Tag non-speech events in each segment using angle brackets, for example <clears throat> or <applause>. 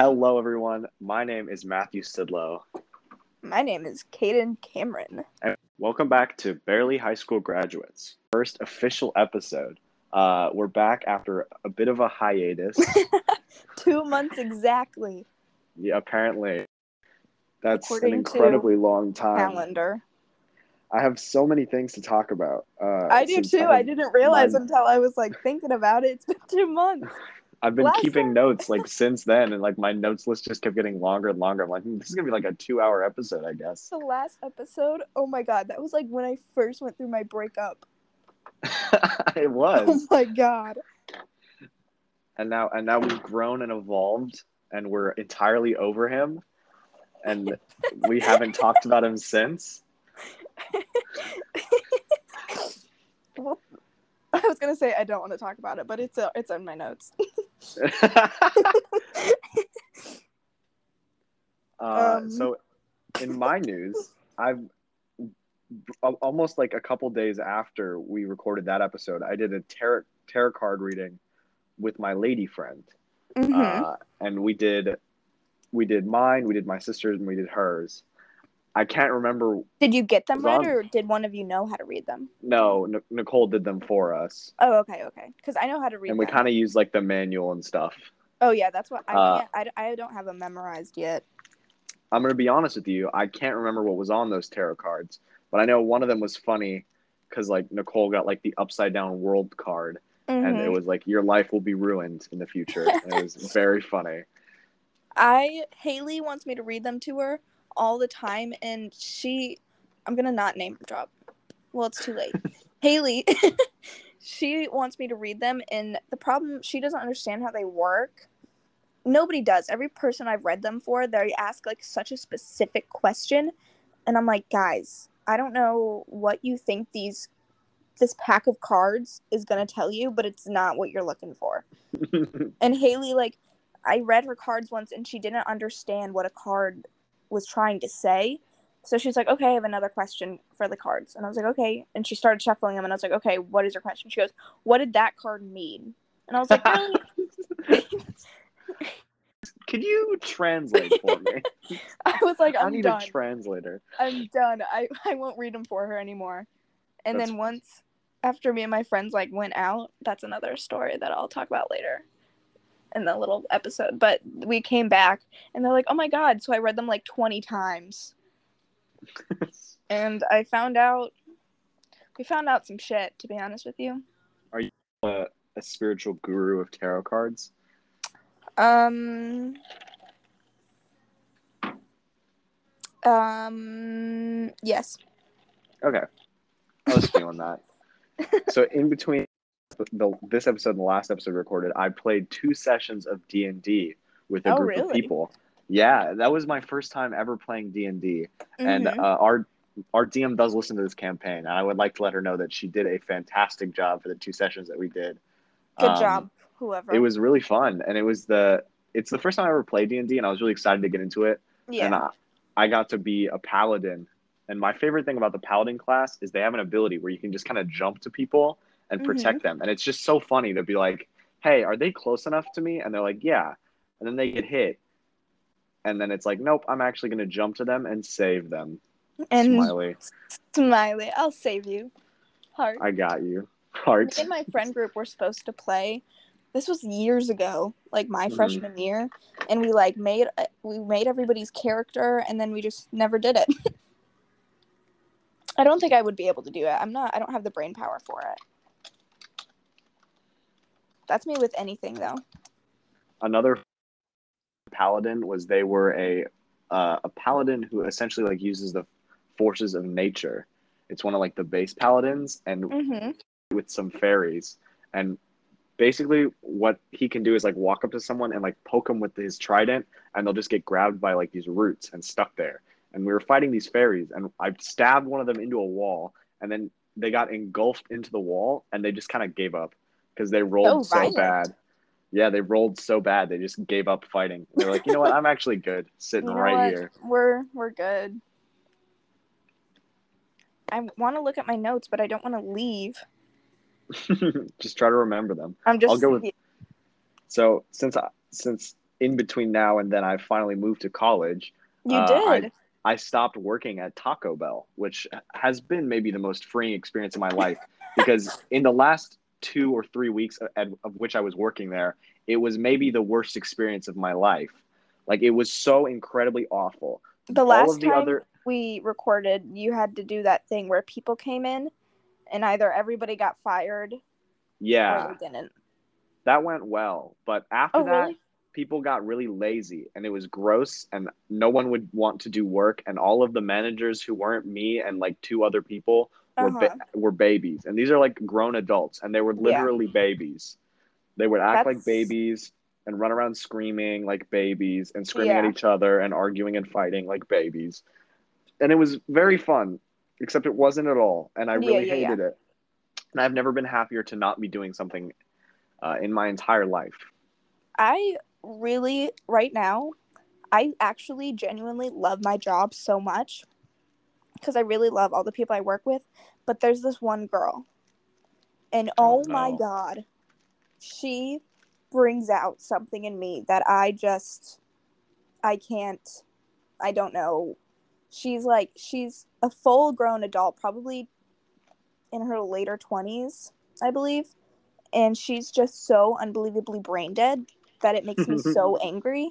Hello, everyone. My name is Matthew Sidlow. My name is Kaden Cameron. And welcome back to Barely High School Graduates, first official episode. Uh, we're back after a bit of a hiatus. <laughs> Two months exactly. Yeah, apparently. That's According an incredibly long time. Calendar. I have so many things to talk about. Uh, I do too. I've I didn't realize mine- until I was like thinking about it. It's been two months. <laughs> I've been last keeping time- notes like <laughs> since then, and like my notes list just kept getting longer and longer. I'm like, "Hmm, this is gonna be like a two-hour episode, I guess. The last episode. Oh my god, that was like when I first went through my breakup. <laughs> it <laughs> was. Oh my god. and now and now we've grown and evolved and we're entirely over him and we haven't talked about him since Well, I was gonna say I don't want to talk about it, but it's uh, it's in my notes. <laughs> <laughs> uh, Um. so in my news i've almost like a couple days after we recorded that episode i did a tarot tarot card reading with my lady friend Mhm. uh, and we did we did mine we did my sister's and we did hers i can't remember did you get them read, on- or did one of you know how to read them? no N- nicole did them for us Oh, okay, okay. Because I know how to read. Them. And we kind of use like the manual and stuff Oh yeah, that's what I uh, can't. I, I don't have them memorized yet. I'm gonna be honest with you. I can't remember what was on those tarot cards, but I know one of them was funny because like Nicole got like the upside down world card, and it Mhm. was like your life will be ruined in the future. it was <laughs> very funny. I Haley wants me to read them to her all the time, and she, I'm gonna not name drop. Well, it's too late. <laughs> Haley, <laughs> she wants me to read them, and the problem she doesn't understand how they work. Nobody does. Every person I've read them for, they ask like such a specific question, and I'm like, guys, I don't know what you think these this pack of cards is gonna tell you, but it's not what you're looking for. <laughs> And Haley, like, I read her cards once and she didn't understand what a card was trying to say. So she's like, okay, I have another question for the cards. And I was like, okay. And she started shuffling them and I was like, okay, what is your question? She goes, what did that card mean? And I was like, really? <laughs> Can you translate for me? <laughs> I was like, I I'm need done. a translator. I'm done. I, I won't read them for her anymore. And That's- then once after me and my friends like went out, that's another story that I'll talk about later in the little episode. But we came back and they're like, "Oh my god!" So I read them like 20 times, <laughs> and I found out we found out some shit. To be honest with you, are you a, a spiritual guru of tarot cards. um, um, yes. Okay, I was feeling that. <laughs> So in between the, this episode and the last episode recorded, I played two sessions of D and D with a Oh, group of really? people. Yeah, that was my first time ever playing D and D, and Mhm. uh, our our DM does listen to this campaign, and I would like to let her know that she did a fantastic job for the two sessions that we did. good Um, job, whoever. It was really fun, and it was the it's the first time I ever played D and D, and I was really excited to get into it. yeah. And I, I got to be a paladin. And my favorite thing about the paladin class is they have an ability where you can just kind of jump to people and protect them. And it's just so funny to be like, hey, are they close enough to me? And they're like, yeah. And then they get hit. And then it's like, nope, I'm actually going to jump to them and save them. and Smiley, Smiley, I'll save you. Heart. I got you. Heart. And my friend group were supposed to play. This was years ago, like my Mhm. freshman year, and we like made uh, we made everybody's character, and then we just never did it. <laughs> I don't think I would be able to do it. I'm not. I don't have the brain power for it. That's me with anything, though. Another paladin was they were a uh, a paladin who essentially like uses the forces of nature. It's one of like the base paladins, and hmm with some fairies and basically what he can do is like walk up to someone and like poke them with his trident and they'll just get grabbed by like these roots and stuck there and we were fighting these fairies and i stabbed one of them into a wall and then they got engulfed into the wall and they just kind of gave up because they rolled So so bad yeah they rolled so bad they just gave up fighting They're like you know what i'm actually good sitting You know right what? here We're we're good. I want to look at my notes, but I don't want to leave. <laughs> just try to remember them I'm just. I'll go with- So since I, since in between now and then I finally moved to college, You uh, did. I I stopped working at Taco Bell, which has been maybe the most freeing experience of my life <laughs> because in the last two or three weeks of, of which I was working there, it was maybe the worst experience of my life. Like it was so incredibly awful. the last of the time other we recorded, you had to do that thing where people came in, and either everybody got fired yeah, didn't. that went well, but after Oh, that, really? people got really lazy and it was gross and no one would want to do work and all of the managers who weren't me and like two other people were Uh-huh. were babies and these are like grown adults and they were Yeah. literally babies they would act like babies and run around screaming like babies and screaming at each other and arguing and fighting like babies and it was very fun except it wasn't at all and i really yeah, yeah. hated it and i've never been happier to not be doing something uh, in my entire life I really, right now, I actually genuinely love my job so much because I really love all the people I work with. But there's this one girl, and Oh, oh, my no. god, she brings out something in me that I just, I can't, I don't know. She's like, she's a full grown adult, probably in her later 20s, I believe. And she's just so unbelievably brain dead that it makes me so <laughs> angry.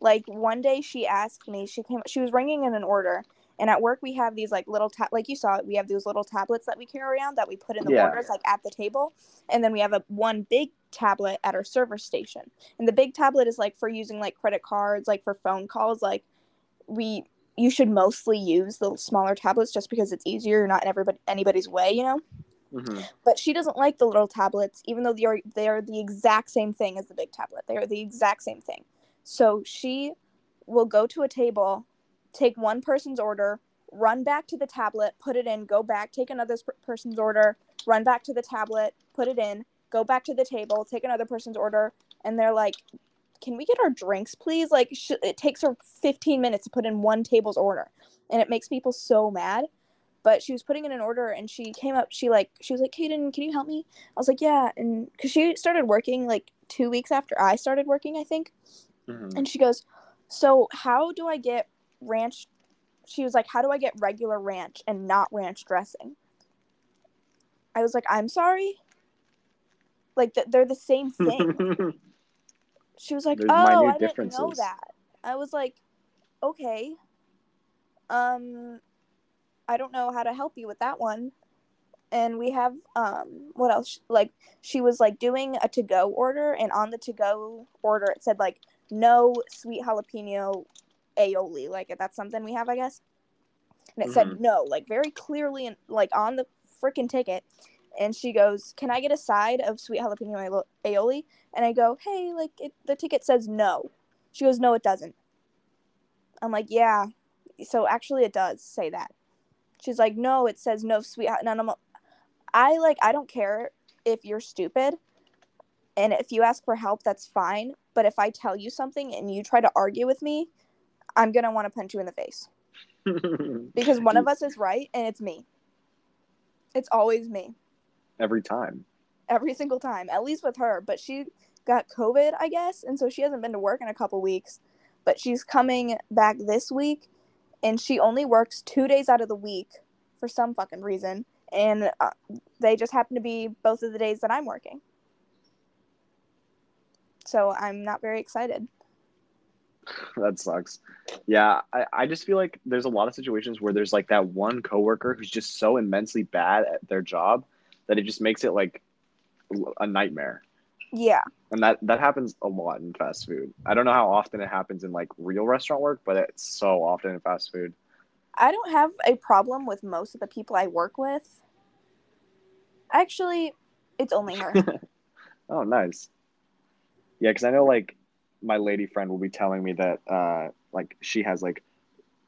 Like one day she asked me, she came, she was ringing in an order, and at work we have these like little ta- like you saw, we have these little tablets that we carry around that we put in the Yeah. orders like at the table, and then we have a one big tablet at our server station, and the big tablet is like for using like credit cards, like for phone calls, like we you should mostly use the smaller tablets just because it's easier, you're not in everybody anybody's way, you know? Mhm. but she doesn't like the little tablets even though they are they are the exact same thing as the big tablet. They are the exact same thing. So she will go to a table take one person's order run back to the tablet put it in go back take another person's order run back to the tablet put it in go back to the table take another person's order and they're like can we get our drinks please? Like sh- it takes her 15 minutes to put in one table's order and it makes people so mad. But she was putting in an order and she came up she like she was like Kaden can you help me? I was like yeah and because she started working like two weeks after I started working I think. Mhm. and she goes so how do I get ranch she was like how do I get regular ranch and not ranch dressing? I was like I'm sorry. Like th- they're the same <laughs> thing. She was like There's oh I didn't know that. I was like okay um I don't know how to help you with that one. And we have um what else? Like she was like doing a to go order and on the to go order it said like no sweet jalapeno aioli. Like that's something we have, I guess. And it said Mhm. no, like very clearly and like on the freaking ticket. And she goes, "Can I get a side of sweet jalapeno aio- aioli?" And I go, "Hey, like it, the ticket says no." She goes, "No, it doesn't." I'm like, "Yeah." So actually, it does say that. She's like, "No, it says no sweet." And I'm, I like, I don't care if you're stupid, and if you ask for help, that's fine. But if I tell you something and you try to argue with me, I'm gonna want to punch you in the face <laughs> because one of us is right and it's me. It's always me every time. every single time, at least with her. But she got COVID, I guess, and so she hasn't been to work in a couple weeks. But she's coming back this week, and she only works two days out of the week for some fucking reason. And uh, they just happen to be both of the days that I'm working. So I'm not very excited. <laughs> that sucks. Yeah, I, I just feel like there's a lot of situations where there's like that one coworker who's just so immensely bad at their job that it just makes it like a nightmare. Yeah. And that that happens a lot in fast food. I don't know how often it happens in like real restaurant work, but it's so often in fast food. I don't have a problem with most of the people I work with. Actually, it's only her. <laughs> Oh, nice. Yeah, because I know like my lady friend will be telling me that uh like she has like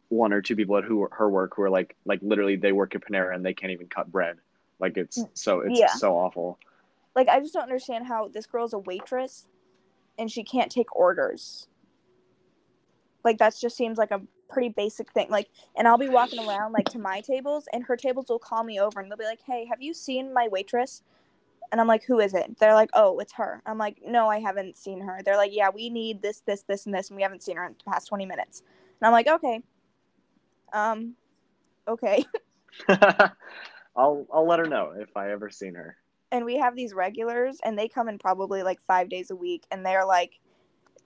one or two people at who her work who are like like literally they work at Panera and they can't even cut bread. Like it's so it's Yeah. so awful. like I just don't understand how this girl's a waitress and she can't take orders. Like that just seems like a pretty basic thing. Like and I'll be walking around like to my tables and her tables will call me over and they'll be like, "Hey, have you seen my waitress?" And I'm like, who is it? They're like, oh, it's her. I'm like, no, I haven't seen her. They're like, yeah, we need this, this, this, and this, and we haven't seen her in the past 20 minutes. And I'm like, okay. Um, okay. <laughs> <laughs> I'll I'll let her know if I ever seen her. and we have these regulars, and they come in probably like five days a week, and they're like,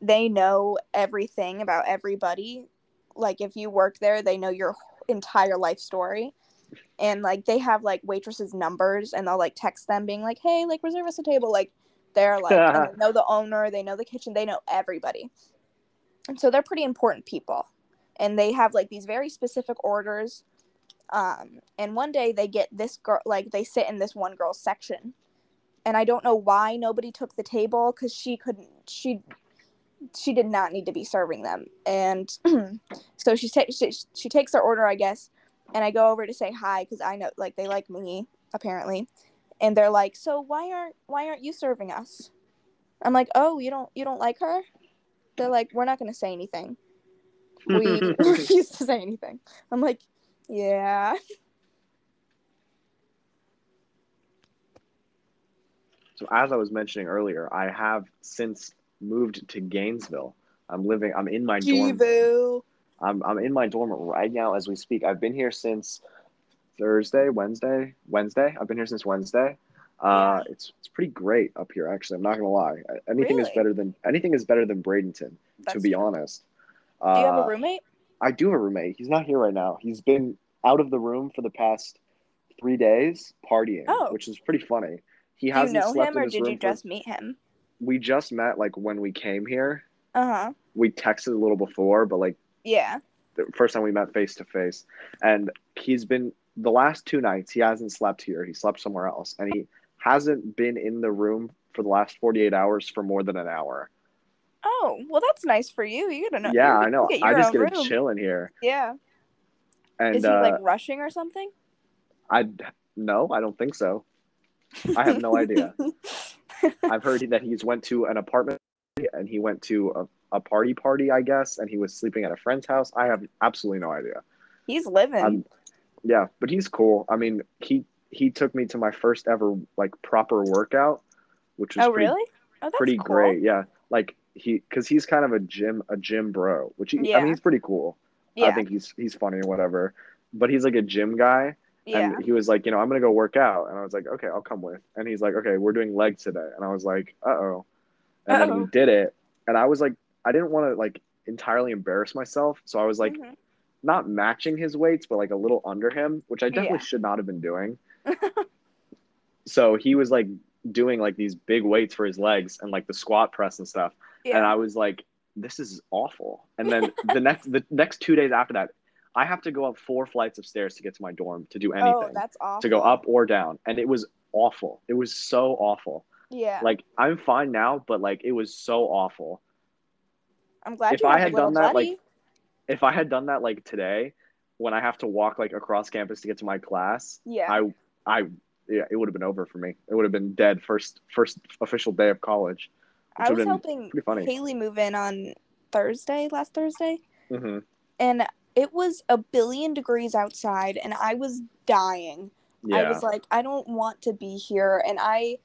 they know everything about everybody. Like, if you work there, they know your entire life story. And like, they have like waitresses' numbers, and they'll like text them, being like, hey, like, reserve us a table. Like, they're like, and they <laughs> know the owner, they know the kitchen, they know everybody. And so they're pretty important people. And they have like these very specific orders um and one day they get this girl like they sit in this one girl's section and i don't know why nobody took the table because she couldn't she she did not need to be serving them and <clears throat> so she, ta- she she takes their order i guess and i go over to say hi because i know like they like me apparently and they're like so why aren't why aren't you serving us i'm like oh you don't you don't like her they're like we're not going to say anything we <laughs> <laughs> refuse to say anything i'm like yeah So as I was mentioning earlier, I have since moved to Gainesville. I'm living. I'm in my dorm. I'm I'm in my dorm right now as we speak. I've been here since Thursday, Wednesday, Wednesday. I've been here since Wednesday. Uh, it's it's pretty great up here. Actually, I'm not gonna lie. Anything is better than anything is better than Bradenton. to be true. honest. Do you have Uh, a roommate? I do have a roommate. He's not here right now. He's been out of the room for the past three days partying, Oh. which is pretty funny. He Do hasn't know slept him in or his did room you for- just meet him? we just met like when we came here. Uh huh. We texted a little before, but like Yeah. the first time we met face to face, and he's been the last two nights he hasn't slept here. He slept somewhere else, and he hasn't been in the room for the last 48 hours for more than an hour. Oh, well, that's nice for you. You gotta know. yeah, I know. I just get to room. chill in here, Yeah. and Is he uh, like rushing or something? I no, I don't think so. I have no idea. <laughs> I've heard that he's went to an apartment and he went to a, party party, I guess, and he was sleeping at a friend's house. I have absolutely no idea. He's living. I'm- Yeah, but he's cool. I mean, he he took me to my first ever like proper workout, which was oh, pretty, really? Oh, that's pretty cool. great. Yeah, like he because he's kind of a gym a gym bro, which he, I mean he's pretty cool. Yeah. I think he's he's funny or whatever, but he's like a gym guy. yeah. And he was like, you know, I'm gonna go work out, and I was like, okay, I'll come with. And he's like, okay, we're doing legs today, and I was like, uh oh. And then we did it, and I was like, I didn't want to like entirely embarrass myself, so I was like, Mhm. not matching his weights, but like a little under him, which I definitely Yeah. should not have been doing. <laughs> so he was like doing like these big weights for his legs and like the squat press and stuff, yeah. and I was like, this is awful. And then <laughs> the next the next two days after that, I have to go up four flights of stairs to get to my dorm to do anything oh, that's awful. to go up or down and it was awful it was so awful Yeah. like i'm fine now but like it was so awful I'm glad if you I had done that, buddy. like- if i had done that like today when i have to walk like across campus to get to my class yeah. i i yeah it would have been over for me it would have been dead first first official day of college I was helping funny. Haley move in on Thursday, last Thursday, hmm and it was a billion degrees outside, and I was dying. yeah I was like, I don't want to be here, and I,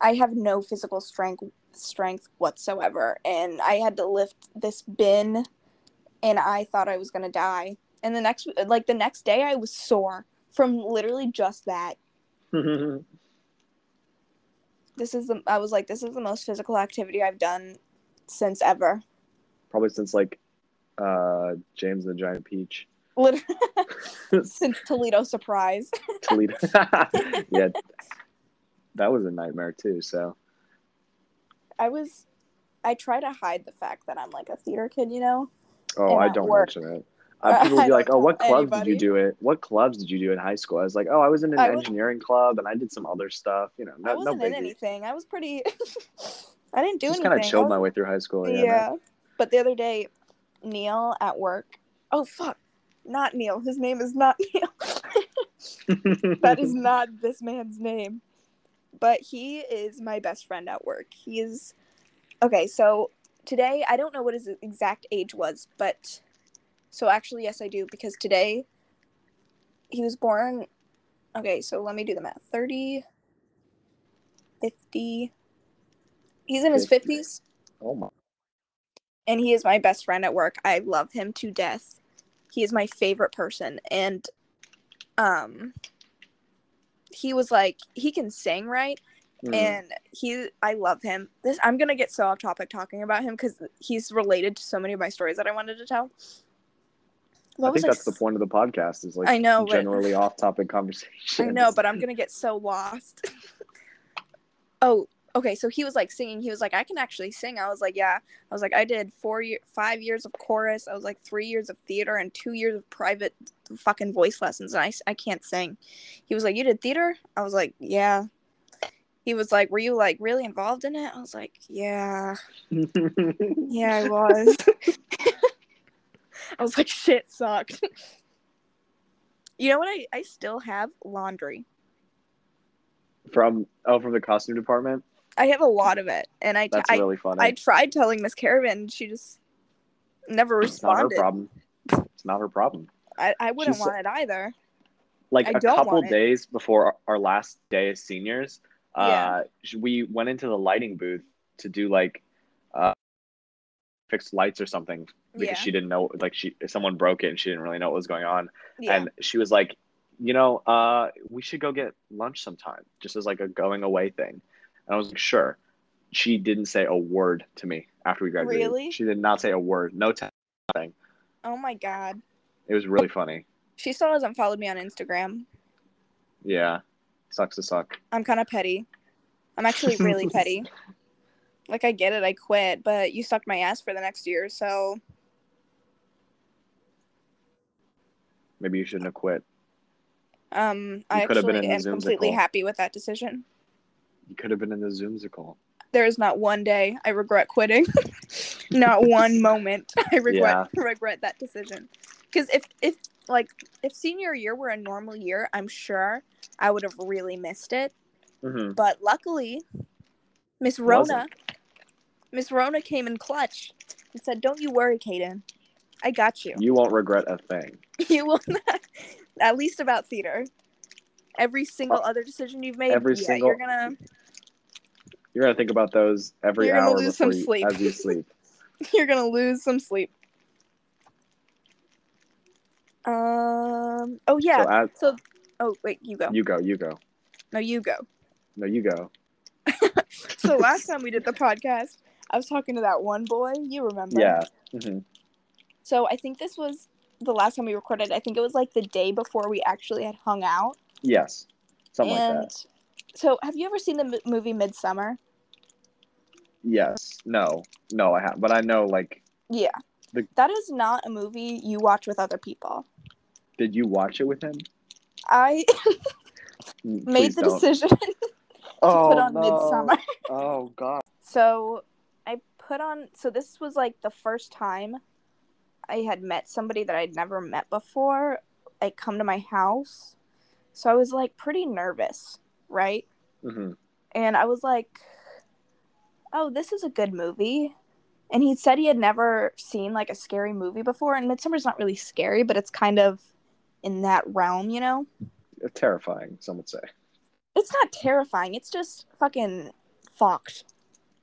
I have no physical strength strength whatsoever, and I had to lift this bin, and I thought I was gonna die. And the next, like the next day, I was sore from literally just that. <laughs> This is the, I was like, this is the most physical activity I've done since ever. probably since like uh james and the giant peach <laughs> Literally, <laughs> since Toledo Surprise. toledo yeah that was a nightmare too so I was, I try to hide the fact that I'm like a theater kid, you know. Oh, I don't work. mention it. Uh, <laughs> people would be like, "Oh, what clubs did you do it? What clubs did you do in high school?" I was like, "Oh, I was in an I was- engineering club and I did some other stuff. You know, I no, no wasn't in anything. I was pretty. <laughs> I didn't do Just anything. Just kind of I chilled my way through high school. Yeah. Yeah, no. But the other day, Neil at work. Oh fuck, not Neil. His name is not <laughs> Neil. that is not this man's name. But he is my best friend at work. He is okay. So today, I don't know what his exact age was, but so actually, yes, I do because today he was born. Okay, so let me do the math. Thirty. 50. He's in his 50s Oh my. and he is my best friend at work. I love him to death. He is my favorite person and um he was like he can sing right Hmm. and he I love him. This I'm going to get so off topic talking about him cuz he's related to so many of my stories that I wanted to tell. What I think that's the point of the podcast is like I know, but- generally off topic conversation. I know, but I'm gonna get so lost. <laughs> oh, okay. So he was like singing. He was like, I can actually sing. I was like, yeah. I was like, I did four year, five years of chorus. I was like three years of theater and two years of private fucking voice lessons, and I I can't sing. He was like, you did theater. I was like, yeah. He was like, were you like really involved in it? I was like, yeah, yeah, I was. I was like, shit sucked. you know what? I I still have laundry. from oh from the costume department. I have a lot of it, and I t- That's I, really funny. I tried telling Miss Caravan, she just never responded. it's not her problem. It's not her problem. I, I wouldn't She's- want it either. Like I a couple days before our, last day as seniors, uh, we went into the lighting booth to do like uh, fix lights or something because Yeah, she didn't know like she someone broke it and she didn't really know what was going on. yeah. And she was like, you know, uh, we should go get lunch sometime, just as like a going away thing. And I was like, sure. She didn't say a word to me after we graduated. Really? She did not say a word. No t- nothing. oh my god, It was really funny. she still hasn't followed me on Instagram. Yeah. Sucks to suck. I'm kind of petty. I'm actually really <laughs> petty. Like I get it, I quit, but you sucked my ass for the next year, so Maybe you shouldn't have quit. um, I could have been in am completely happy with that decision. You could have been in the Zoomsicle. There is not one day I regret quitting. <laughs> not one moment I regret regret that decision. Because if if like if senior year were a normal year, I'm sure I would have really missed it. hmm But luckily, Miss Rona, Miss Rona came in clutch and said, "Don't you worry, Kaden. I got you. You won't regret a thing. <laughs> You will not. At least about theater. Every single other decision you've made, Uh, every yeah, single- you're gonna You're gonna think about those every You're hour lose some you, sleep. as you sleep. <laughs> you're gonna lose some sleep. Um. Oh yeah. So as, So, oh wait, you go. you go, you go. no, you go. No, you go. <laughs> So last time we did the podcast, I was talking to that one boy. You remember? Yeah. hmm So I think this was the last time we recorded. I think it was like the day before we actually had hung out. Yes. Something and like that. so, have you ever seen the m- movie Midsummer? Yes. No. No, I have, but I know. Like, Yeah. The- That is not a movie you watch with other people. did you watch it with him? I <laughs> Mm, made the don't. decision <laughs> to oh, put on no. Midsummer. <laughs> Oh God. So I put on. So this was like the first time I had met somebody that I'd never met before, like come to my house. So I was like pretty nervous, right? hmm And I was like, "Oh, this is a good movie." And he said he had never seen like a scary movie before, and Midsummer's not really scary, but it's kind of in that realm, you know. Uh, terrifying. Some would say. It's not terrifying. It's just fucking fucked.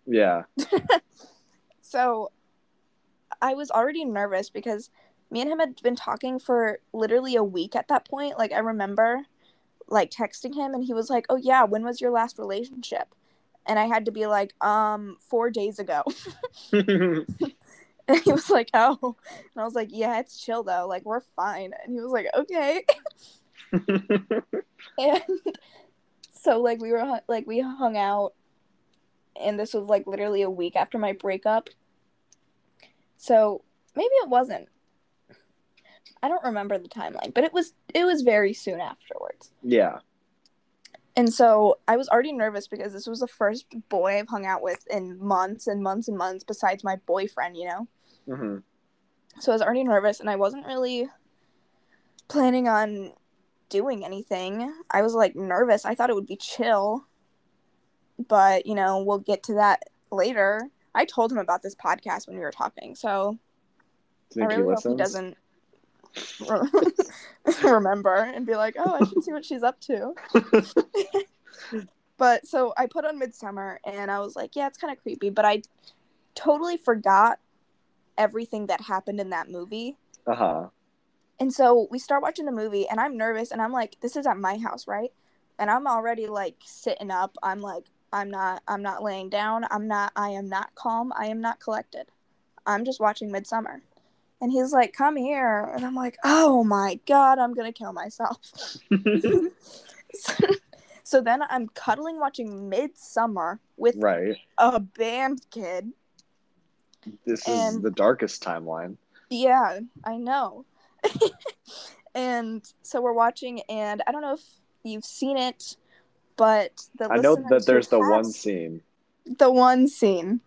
Yeah. <laughs> So I was already nervous because me and him had been talking for literally a week at that point. Like I remember like texting him and he was like, "Oh yeah, when was your last relationship?" And I had to be like, "Um, 4 days ago." <laughs> <laughs> <laughs> and he was like, "Oh." And I was like, "Yeah, it's chill though. Like we're fine." And he was like, "Okay." and so like we were like we hung out and this was like literally a week after my breakup so maybe it wasn't i don't remember the timeline but it was it was very soon afterwards yeah. And so i was already nervous because this was the first boy i've hung out with in months and months and months besides my boyfriend you know? Hmm so i was already nervous and i wasn't really planning on doing anything. I was like nervous. I thought it would be chill. But you know we'll get to that later. I told him about this podcast when we were talking so i really hope he doesn't <laughs> remember and be like oh i should see what she's up to <laughs> But so I put on Midsummer and I was like, yeah, it's kind of creepy, but I totally forgot everything that happened in that movie. Uh huh. And so we start watching the movie and I'm nervous and I'm like, this is at my house, right? And I'm already like sitting up. I'm like, I'm not I'm not laying down. I'm not I am not calm. I am not collected. I'm just watching Midsummer. And he's like, "Come here." And I'm like, "Oh my god, I'm going to kill myself." <laughs> <laughs> so then I'm cuddling watching Midsummer with right. a band kid. This is the darkest timeline. Yeah, I know. <laughs> and so we're watching, and I don't know if you've seen it, but the I know that there's the one scene. the one scene,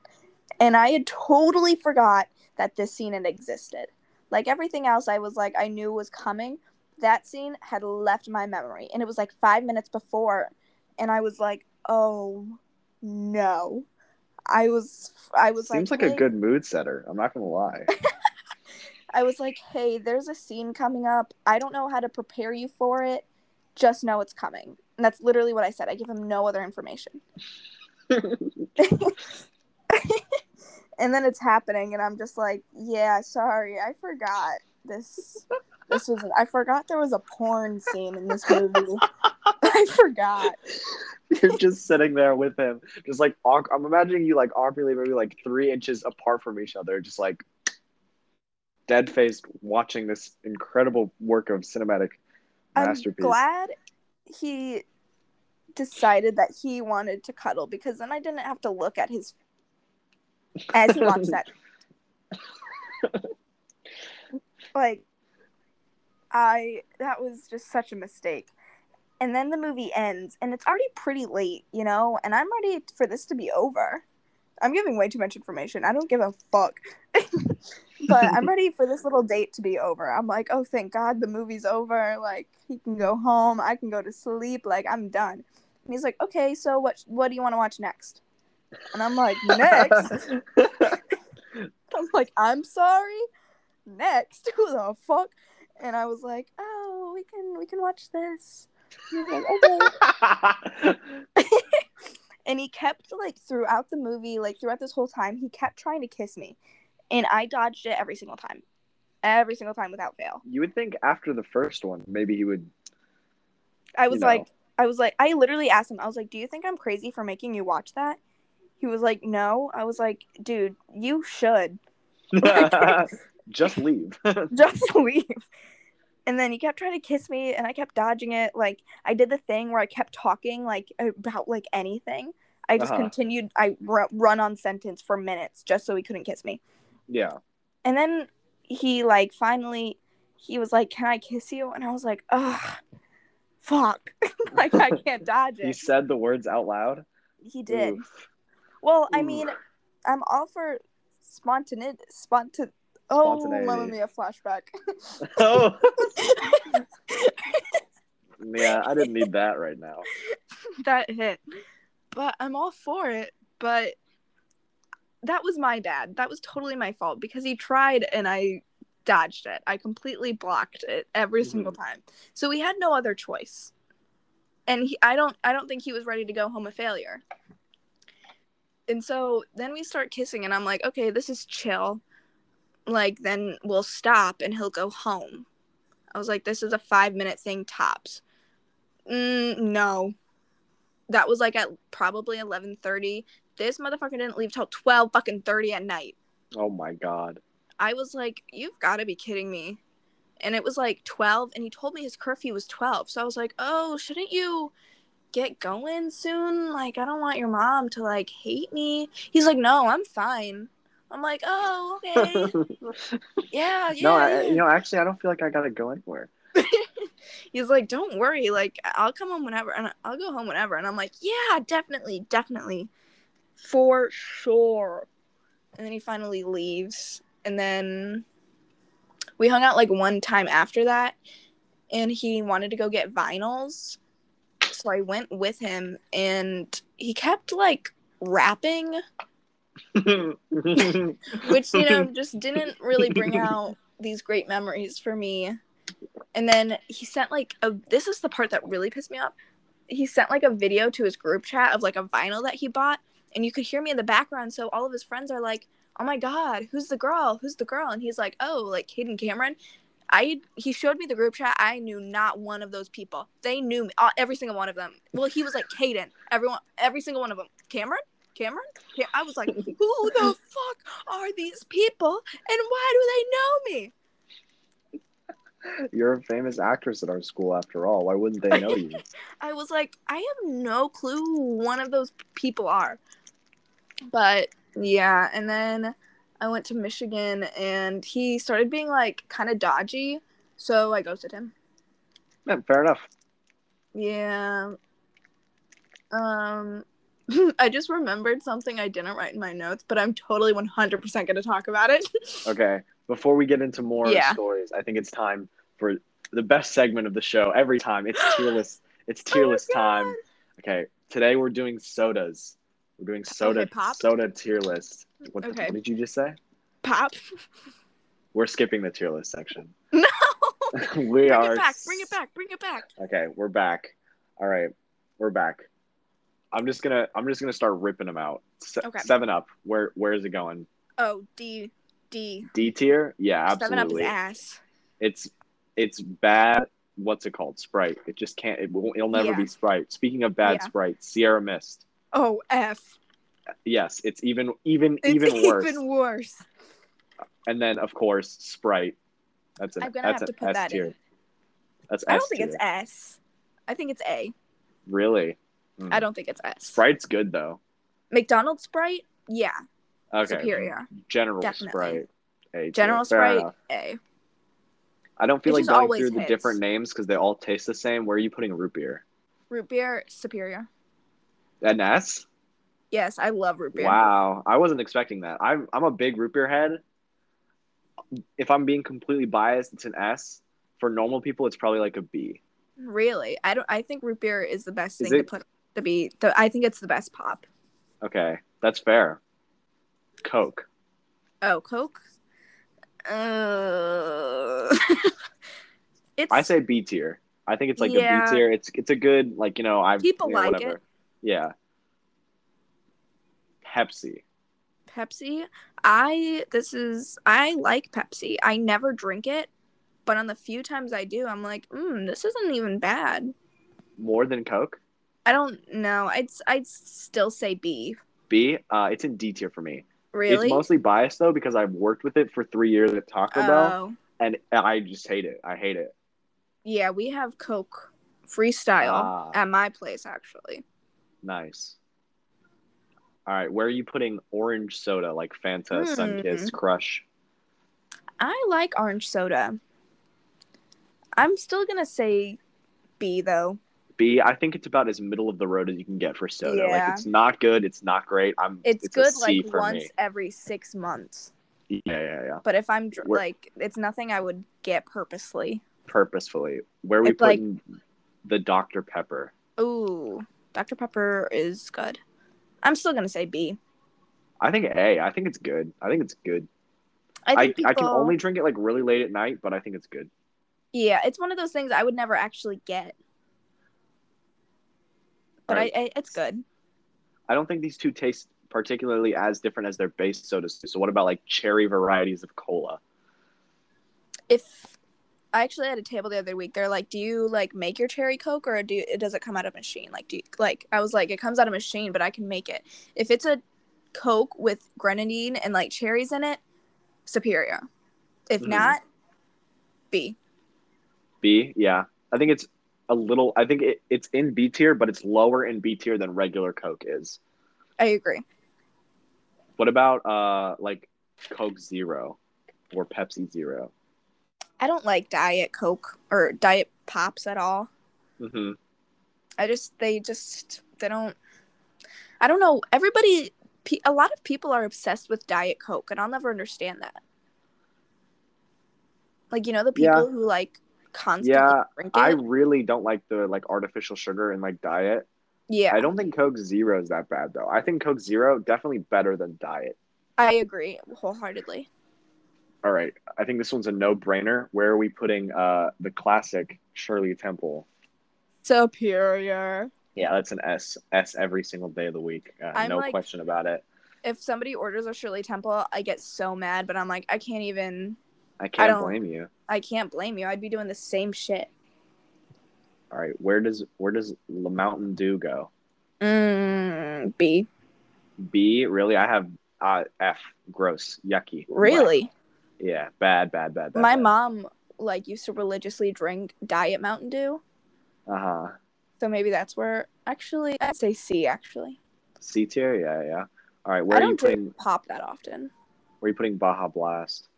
and I had totally forgot that this scene had existed. Like everything else, I was like, I knew was coming. That scene had left my memory, and it was like five minutes before, and I was like, oh no. I was, I was like Seems like hey, a good mood setter. I'm not gonna lie. <laughs> I was like, hey, there's a scene coming up. I don't know how to prepare you for it. Just know it's coming. And that's literally what I said. I give him no other information. <laughs> <laughs> and then it's happening and I'm just like, yeah, sorry. I forgot this this was I forgot there was a porn scene in this movie. <laughs> I forgot. You're just sitting there with him, just like I'm imagining you like awkwardly maybe like three inches apart from each other, just like dead faced watching this incredible work of cinematic masterpiece. I'm glad he decided that he wanted to cuddle because then I didn't have to look at his as he watched <laughs> that. like I that was just such a mistake. And then the movie ends and it's already pretty late, you know, and I'm ready for this to be over. I'm giving way too much information. I don't give a fuck. <laughs> but I'm ready for this little date to be over. I'm like, oh, thank God the movie's over. Like, he can go home. I can go to sleep. Like, I'm done. And he's like, okay, so what? What do you want to watch next? And I'm like, next. <laughs> I'm like, I'm sorry. Next, <laughs> who the fuck? And I was like, oh, we can we can watch this. And he like, okay. <laughs> and he kept like throughout the movie, like throughout this whole time, he kept trying to kiss me, and I dodged it every single time, every single time without fail. you would think after the first one, maybe he would. I was know. like, I was like, I literally asked him, I was like, do you think I'm crazy for making you watch that? He was like, no. I was like, dude, you should <laughs> just leave. <laughs> just leave. And then he kept trying to kiss me, and I kept dodging it. Like I did the thing where I kept talking like about like anything. I just Uh-huh. continued. I r- run on sentence for minutes just so he couldn't kiss me. yeah. And then he like finally he was like, "Can I kiss you?" And I was like, "Ugh, fuck! <laughs> like I can't dodge it. He said the words out loud. He did. Oof. Well, I Ooh. mean, I'm all for spontaneity. Spontan. Oh, Spontaneity. mamma a Flashback. <laughs> Oh. <laughs> yeah, I didn't need that right now. that hit. But I'm all for it. But that was my bad. That was totally my fault because he tried and I dodged it. I completely blocked it every mm-hmm. single time. So we had no other choice. And he, I don't I don't think he was ready to go home a failure. And so then we start kissing and I'm like, "Okay, this is chill." Like then we'll stop and he'll go home. I was like, "This is a 5-minute thing tops." Mm, no, that was like at probably 11:30. This motherfucker didn't leave till 12 fucking 30 at night. Oh my god. I was like, you've got to be kidding me. And it was like 12 and he told me his curfew was 12. So I was like, "Oh, shouldn't you get going soon? Like I don't want your mom to like hate me." He's like, "No, I'm fine." I'm like, "Oh, okay. Yeah, <laughs> yeah." no, I, you know, actually, I don't feel like I gotta go anywhere. <laughs> He's like, "Don't worry. Like I'll come home whenever and I'll go home whenever." And I'm like, "Yeah, definitely, definitely. For sure." And then he finally leaves. And then we hung out like one time after that and he wanted to go get vinyls. So I went with him and he kept like rapping, <laughs> which you know just didn't really bring out these great memories for me. And then he sent like a this is the part that really pissed me off. he sent like a video to his group chat of like a vinyl that he bought, and you could hear me in the background. So all of his friends are like, "Oh my god, who's the girl? Who's the girl?" And he's like, "Oh, like Caden Cameron." I he showed me the group chat. I knew not one of those people. They knew me, uh, every single one of them. Well, he was like Caden. Everyone, every single one of them. Cameron, Cameron. Cam- I was like, <laughs> who the fuck are these people, and why do they know me? You're a famous actress at our school, after all. Why wouldn't they know you? <laughs> I was like, I have no clue who one of those people are. But yeah, and then I went to Michigan and he started being like kind of dodgy, so I ghosted him. Yeah, fair enough. Yeah. Um <laughs> I just remembered something I didn't write in my notes, but I'm totally 100% going to talk about it. <laughs> Okay. Before we get into more Yeah. stories, I think it's time for the best segment of the show every time. It's <gasps> tier list. It's tier list Oh time. Okay. Today we're doing sodas. We're doing soda Okay, pop. soda tier list. What, Okay. what did you just say? Pop. <laughs> We're skipping the tier list section. <laughs> No. <laughs> we Bring are it back. Bring it back. Bring it back. Okay, we're back. All right, we're back. I'm just gonna I'm just gonna start ripping them out. Se- Okay. Seven up. Where where is it going? Oh, D D. D tier? Yeah, absolutely. Seven up is ass. It's it's bad. What's it called? Sprite. It just can't. It won't. It'll never Yeah. be Sprite. Speaking of bad Yeah. Sprite, Sierra Mist. Oh, F. Yes, it's even even It's even worse. even worse. And then of course Sprite. That's an I'm gonna that's have to put S that tier. in. That's I S don't think it's. S. I think it's A. Really. Mm. I don't think it's S. Sprite's good though. McDonald's Sprite, yeah, Okay. superior. General Definitely. Sprite. A. General Sprite. A. I don't feel It like going through the different names because they all taste the same. Where are you putting root beer? Root beer, superior. An S? Yes, I love root beer. Wow, I wasn't expecting that. I'm I'm a big root beer head. If I'm being completely biased, it's an S. For normal people, it's probably like a B. Really, I don't. I think root beer is the best Is thing to put to be. The, I think it's the best pop. Okay, that's fair. Coke. Oh, Coke. Uh, <laughs> it's. I say B tier. I think it's like a Yeah. B tier. It's it's a good like you know I People you know, like whatever. it. Yeah. Pepsi. Pepsi. I this is I like Pepsi. I never drink it, but on the few times I do, I'm like, mm, this isn't even bad. More than Coke. I don't know. I'd I'd still say B. B. Uh, it's in D tier for me. Really? It's mostly biased though because I've worked with it for three years at Taco Bell, Oh, and I just hate it. I hate it. yeah. We have Coke freestyle Ah. at my place actually. Nice. All right, where are you putting orange soda like Fanta, Hmm. Sunkist, Crush? I like orange soda. I'm still gonna say B though. B. I think it's about as middle of the road as you can get for soda. Like it's not good, it's not great. I'm. It's, a good like once me. every six months. Yeah, yeah, yeah. But if I'm We're- like, it's nothing I would get purposely. Purposefully, where are we It's like- putting the Dr Pepper? Ooh, Dr Pepper is good. I'm still gonna say B. I think A. I think it's good. I think it's good. I I, think I, can only drink it like really late at night, but I think it's good. Yeah, it's one of those things I would never actually get, but Right. I, I it's good. I don't think these two taste particularly as different as their base sodas do. So what about like cherry varieties of cola? If I actually had a table the other week, they're like, "Do you like make your cherry coke or do it does it come out of a machine?" Like, do you, like I was like, "It comes out of a machine, but I can make it." If it's a coke with grenadine and like cherries in it, superior. If Mhm. not, B. B, yeah. I think it's a little I think it, it's in B tier, but it's lower in B tier than regular Coke is. I agree. What about uh like Coke Zero or Pepsi Zero? I don't like diet coke or diet pops at all. hmm I just they just they don't I don't know. Everybody a lot of people are obsessed with diet coke and I'll never understand that. Like you know the people Yeah. who like constantly Yeah, drink it. I really don't like the like artificial sugar in like diet. yeah. I don't think Coke Zero is that bad though. I think Coke Zero definitely better than diet. I agree wholeheartedly. All right, I think this one's a no-brainer. Where are we putting uh the classic Shirley Temple? Superior. Yeah, that's an S. S every single day of the week. Uh, no like- question about it. If somebody orders a Shirley Temple, I get so mad, but I'm like, I can't even. I can't don't- blame you. I can't blame you. I'd be doing the same shit. All right, where does where does the Mountain Dew go? Mm, B. B. Really? I have uh, F. Gross. Yucky. Really? Yeah. Bad. Bad. Bad. bad My bad. mom like used to religiously drink Diet Mountain Dew, Uh huh. so maybe that's where. Actually, I'd say C. Actually, C tier. Yeah. Yeah. All right. Where I are you don't drink putting? pop that often. Where are you putting Baja Blast?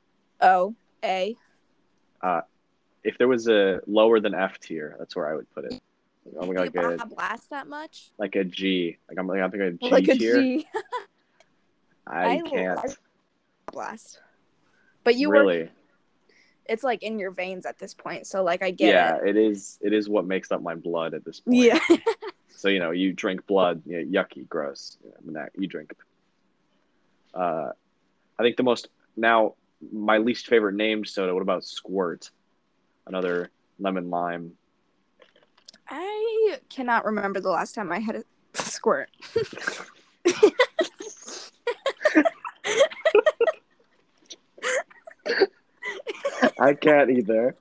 Oh, A. A. If there was a lower than F tier, that's where I would put it. Oh my Like, god, like Baja a Blast that much? like a G. Like I'm like I'm thinking a G like a tier. G <laughs> I, I can't Blast. But you were really. it's like in your veins at this point, so like I get yeah, it. it is. It is what makes up my blood at this point. Yeah. <laughs> <laughs> So you know, you drink blood, you know, yucky, gross. You, you drink. Uh, I think the most now my least favorite named soda. What about Squirt? Another lemon lime. I cannot remember the last time I had a <laughs> squirt. I can't either.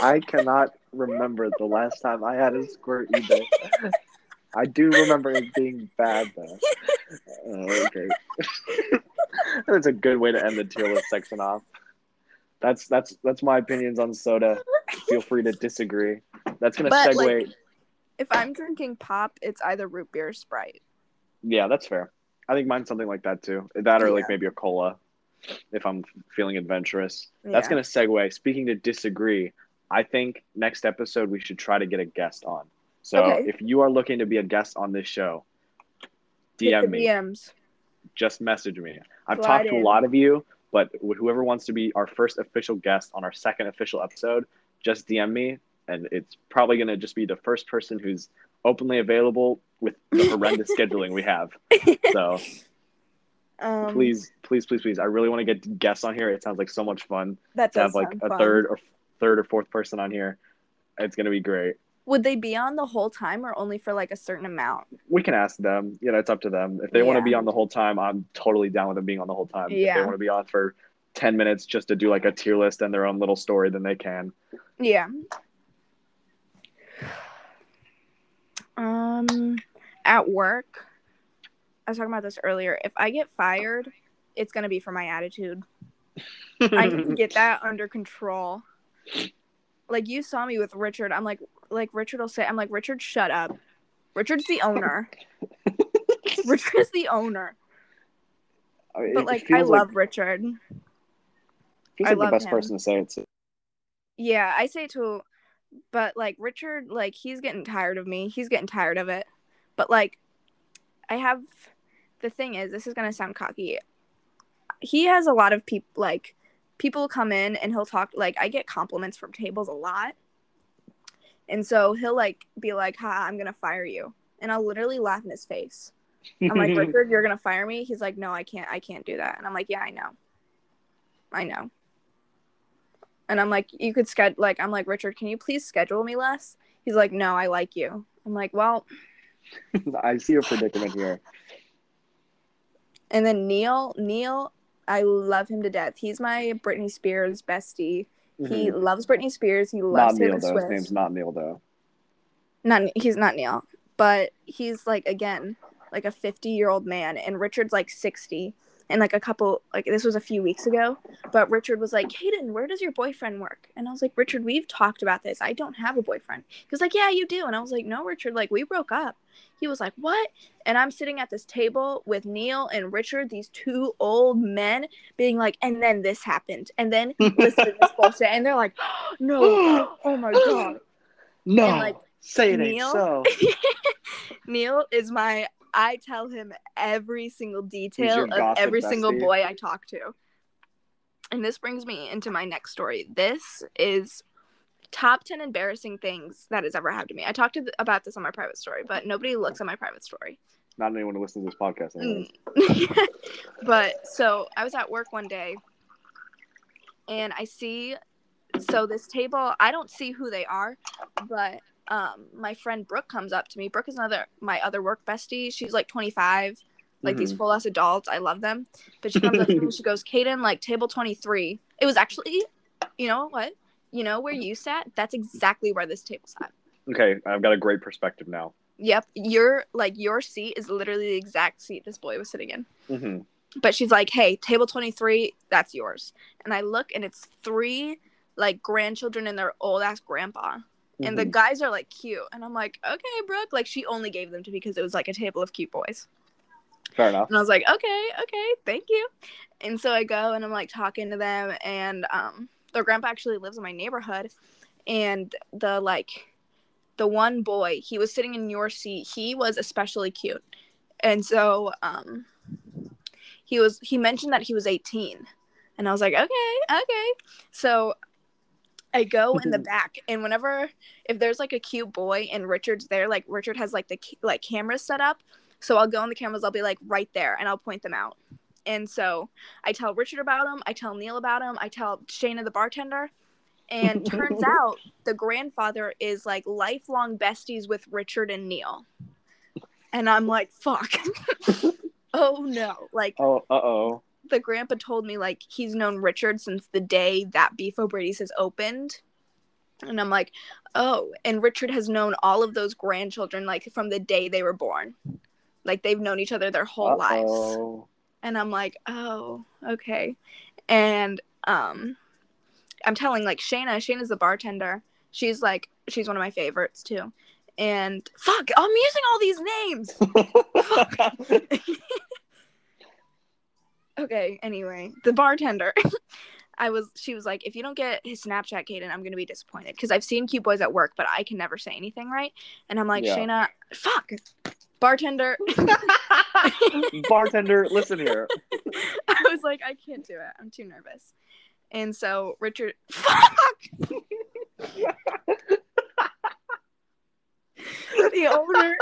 I cannot remember the last time I had a squirt either. I do remember it being bad though. Oh, okay. <laughs> that's a good way to end the tier list section off. That's that's that's my opinions on soda. Feel free to disagree. That's gonna But, segue. like- If I'm drinking pop, it's either root beer or Sprite. yeah, that's fair. I think mine's something like that too. That or like maybe a cola, if I'm feeling adventurous. That's gonna segue. Speaking to disagree, I think next episode we should try to get a guest on. So Okay. if you are looking to be a guest on this show, DM me. DMs. Just message me. I've Slide talked to a lot of you, but whoever wants to be our first official guest on our second official episode, just DM me, and it's probably gonna just be the first person who's openly available with the horrendous <laughs> scheduling we have. <laughs> So Um, please, please, please, please, I really want to get guests on here. It sounds like so much fun. that to have like a fun. third or third or fourth person on here. It's gonna be great. Would they be on the whole time or only for like a certain amount? We can ask them. You know, it's up to them. If they want to be on the whole time, I'm totally down with them being on the whole time. If they want to be on for ten minutes just to do like a tier list and their own little story, then they can. Yeah. <sighs> Um, at work, I was talking about this earlier. If I get fired, it's gonna be for my attitude. I <laughs> need to get that under control. Like you saw me with Richard. I'm like, like Richard will say, I'm like, Richard, shut up. Richard's the owner. <laughs> Richard is the owner. I mean, But like, I love Richard. I like the best him. person to say it to. Yeah, I say to, but like Richard, like he's getting tired of me. He's getting tired of it. But like, I have, the thing is, this is gonna sound cocky. He has a lot of people like, people come in and he'll talk like I get compliments from tables a lot, and so he'll like be like, "Ha, I'm gonna fire you," and I'll literally laugh in his face. I'm like, <laughs> Richard, you're gonna fire me? He's like, No, I can't. I can't do that. And I'm like, Yeah, I know. I know. And I'm like, You could schedule. Like, I'm like, Richard, can you please schedule me less? He's like, No, I like you. I'm like, Well, <laughs> I see a predicament here. And then Neil, Neil, I love him to death. He's my Britney Spears bestie. He Mhm. loves Britney Spears. He not loves Neil Taylor though. His name's not Neil though. not he's not Neil, but he's like again like a 50 year old man, and Richard's like 60. And like a couple, like this was a few weeks ago, but Richard was like, Hayden, where does your boyfriend work? And I was like, Richard, we've talked about this. I don't have a boyfriend. He was like, Yeah, you do. And I was like, No, Richard, like we broke up. He was like, What? And I'm sitting at this table with Neil and Richard, these two old men, being like, And then this happened. And then <laughs> listen to this bullshit. And they're like, <gasps> No, <gasps> oh my God. No, And, like, say it Neil- ain't so. <laughs> Neil is my I tell him every single detail of every single boy I talk to. And this brings me into my next story. This is top 10 embarrassing things that has ever happened to me. I talked to th- about this on my private story, but nobody looks at my private story. Not anyone who listens to this podcast. Mm. <laughs> but so I was at work one day and I see so this table, I don't see who they are, but um my friend Brooke comes up to me. Brooke is another my other work bestie. She's like 25. Like these Mhm. full ass adults. I love them. But she comes up to me she <laughs> goes, Kaden, like table 23. It was actually, you know what? You know where you sat? That's exactly where this table sat. Okay, I've got a great perspective now. Yep. Your like your seat is literally the exact seat this boy was sitting in. hmm But she's like, Hey, table 23, that's yours. And I look and it's three like grandchildren and their old ass grandpa. And the Mm-hmm. guys are like cute. And I'm like, okay, Brooke. Like she only gave them to me because it was like a table of cute boys. Fair enough. And I was like, okay, okay, thank you. And so I go and I'm like talking to them, and um, their grandpa actually lives in my neighborhood, and the like, the one boy, he was sitting in your seat. He was especially cute, and so um, he was. He mentioned that he was 18, and I was like, okay, okay. So I go in the back, and whenever if there's like a cute boy and Richard's there, like Richard has like the like cameras set up. So I'll go on the cameras, I'll be like right there and I'll point them out. And so I tell Richard about him, I tell Neil about him, I tell Shayna the bartender. And turns <laughs> out the grandfather is like lifelong besties with Richard and Neil. And I'm like, fuck. <laughs> oh no. Like Oh, uh oh. The grandpa told me like he's known Richard since the day that Beef O'Brady's has opened. And I'm like, oh, and Richard has known all of those grandchildren like from the day they were born. Like they've known each other their whole lives. Uh-oh. And I'm like, oh, okay. And um I'm telling like Shayna, Shayna's the bartender. She's like she's one of my favorites too. And fuck, I'm using all these names. <laughs> <laughs> <laughs> okay anyway the bartender. <laughs> I was she was like if you don't get his snapchat Kaden, i'm gonna be disappointed. Because i've seen cute boys at work but i can never say anything right? And i'm like Yeah. shayna fuck bartender. <laughs> Bartender, listen here. <laughs> i was like i can't do it. I'm too nervous. And so richard fuck! The owner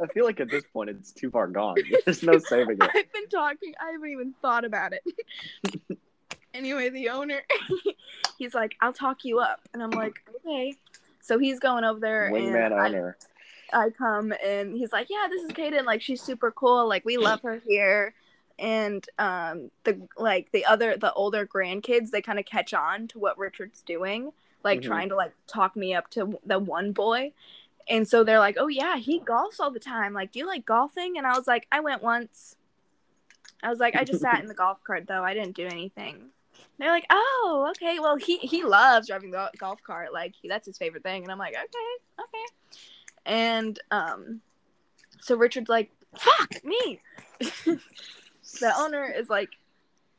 I feel like at this point it's too far gone. <laughs> There's no saving it. I've been talking. I haven't even thought about it. <laughs> anyway, the owner, <laughs> he's like, "I'll talk you up," and I'm like, "Okay." So he's going over there, Wingman and I, owner. I come, and he's like, "Yeah, this is Kaden. Like, she's super cool. Like, we love her here." And um, the like the other the older grandkids, they kind of catch on to what Richard's doing, like Mhm. trying to like talk me up to the one boy. And so they're like, "Oh yeah, he golfs all the time. Like, do you like golfing?" And I was like, "I went once." I was like, "I just sat in <laughs> the golf cart though. I didn't do anything." They're like, "Oh, okay. Well, he he loves driving the golf cart. Like, he, that's his favorite thing." And I'm like, "Okay, okay." And um, so Richard's like, "Fuck me." <laughs> the owner is like,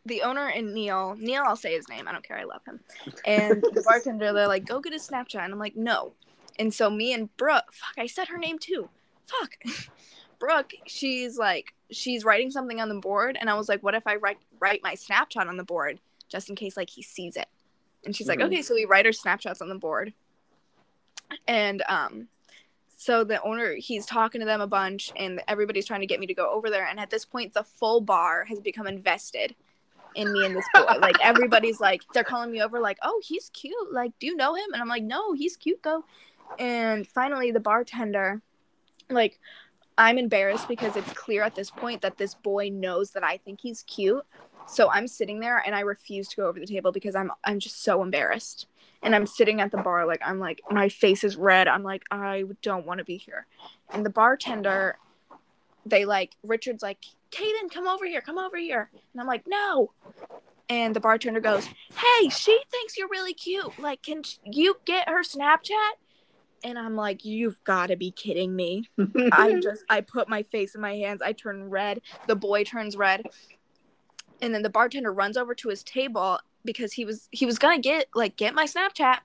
the owner and Neil. Neil, I'll say his name. I don't care. I love him. And the bartender, they're like, "Go get his Snapchat." And I'm like, "No." And so me and Brooke, fuck, I said her name too. Fuck. <laughs> Brooke, she's like, she's writing something on the board, and I was like, what if I write write my Snapchat on the board just in case like he sees it? And she's Mhm. like, okay, so we write our Snapchats on the board. And um, so the owner, he's talking to them a bunch, and everybody's trying to get me to go over there. And at this point, the full bar has become invested in me and this boy. <laughs> like everybody's like, they're calling me over, like, oh, he's cute. Like, do you know him? And I'm like, no, he's cute though. And finally, the bartender, like, I'm embarrassed because it's clear at this point that this boy knows that I think he's cute. So I'm sitting there and I refuse to go over the table because I'm I'm just so embarrassed. And I'm sitting at the bar like I'm like my face is red. I'm like I don't want to be here. And the bartender they like Richard's like, "Kaden, come over here. Come over here." And I'm like, "No." And the bartender goes, "Hey, she thinks you're really cute. Like, can you get her Snapchat?" And I'm like, "You've got to be kidding me." I <laughs> just I put my face in my hands. I turn red. The boy turns red. And then the bartender runs over to his table because he was he was gonna get like get my Snapchat.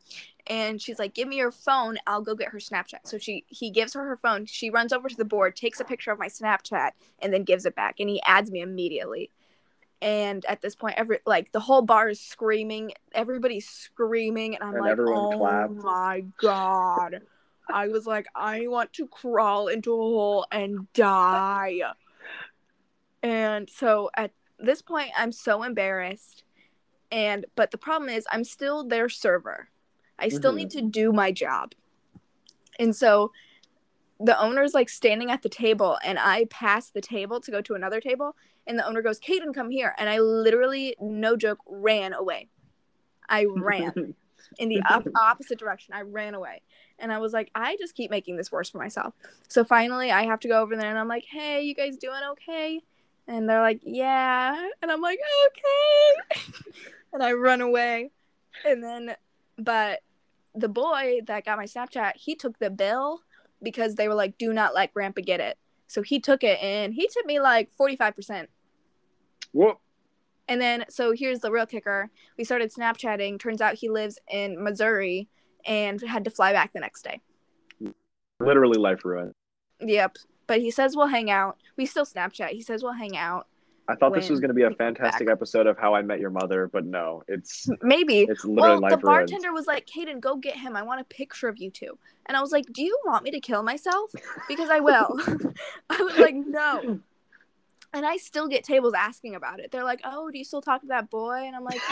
And she's like, "Give me your phone. I'll go get her Snapchat." So she he gives her her phone. She runs over to the board, takes a picture of my Snapchat, and then gives it back. And he adds me immediately. And at this point, every like the whole bar is screaming. Everybody's screaming, and I'm And like, "Oh clapped." my god!" I was like, I want to crawl into a hole and die. And so at this point, I'm so embarrassed. And but the problem is I'm still their server. I still Mhm. need to do my job. And so the owner's like standing at the table and I pass the table to go to another table and the owner goes, Kaden, come here. And I literally, no joke, ran away. I ran in the op- <laughs> opposite direction. I ran away. And I was like, I just keep making this worse for myself. So finally, I have to go over there and I'm like, hey, you guys doing okay? And they're like, yeah. And I'm like, okay. <laughs> and I run away. And then, but the boy that got my Snapchat, he took the bill because they were like, do not let Grandpa get it. So he took it and he took me like 45%. Whoop. And then, so here's the real kicker. We started Snapchatting. Turns out he lives in Missouri and had to fly back the next day. Literally life ruined. Yep. But he says we'll hang out. We still Snapchat. He says we'll hang out. I thought this was going to be a fantastic episode of How I Met Your Mother, but no, it's Maybe. it's literally Well, life the ruined. bartender was like, Kaden, go get him. I want a picture of you two. And I was like, Do you want me to kill myself? Because I will. <laughs> I was like, No. And I still get tables asking about it. They're like, Oh, do you still talk to that boy? And I'm like, <laughs>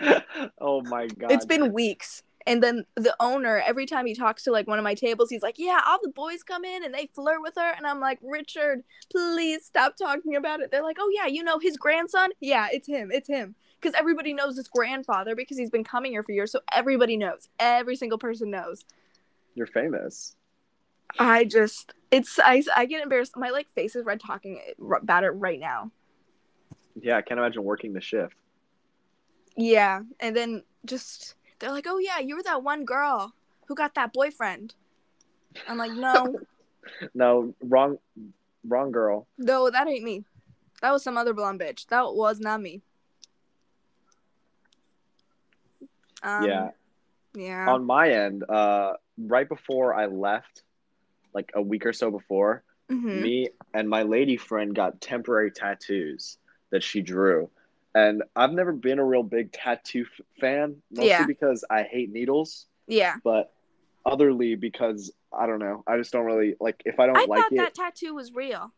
Yeah. oh my god! it's been weeks. And then the owner, every time he talks to like one of my tables, he's like, "Yeah, all the boys come in and they flirt with her." And I'm like, "Richard, please stop talking about it." They're like, "Oh yeah, you know his grandson? Yeah, it's him. It's him." Because everybody knows his grandfather because he's been coming here for years, so everybody knows. Every single person knows. You're famous. I just, it's I, I get embarrassed. My like face is red talking about it right now. Yeah, I can't imagine working the shift. Yeah, and then just they're like, "Oh yeah, you were that one girl who got that boyfriend." I'm like, "No." <laughs> No, wrong, wrong girl. No, that ain't me. That was some other blonde bitch. That was not me. Um, yeah. Yeah. On my end, uh, right before I left, like a week or so before, Mhm. me and my lady friend got temporary tattoos that she drew. And I've never been a real big tattoo f- fan, mostly Yeah. because I hate needles, Yeah. but otherly because I don't know. I just don't really like if I don't I like thought it. that tattoo was real.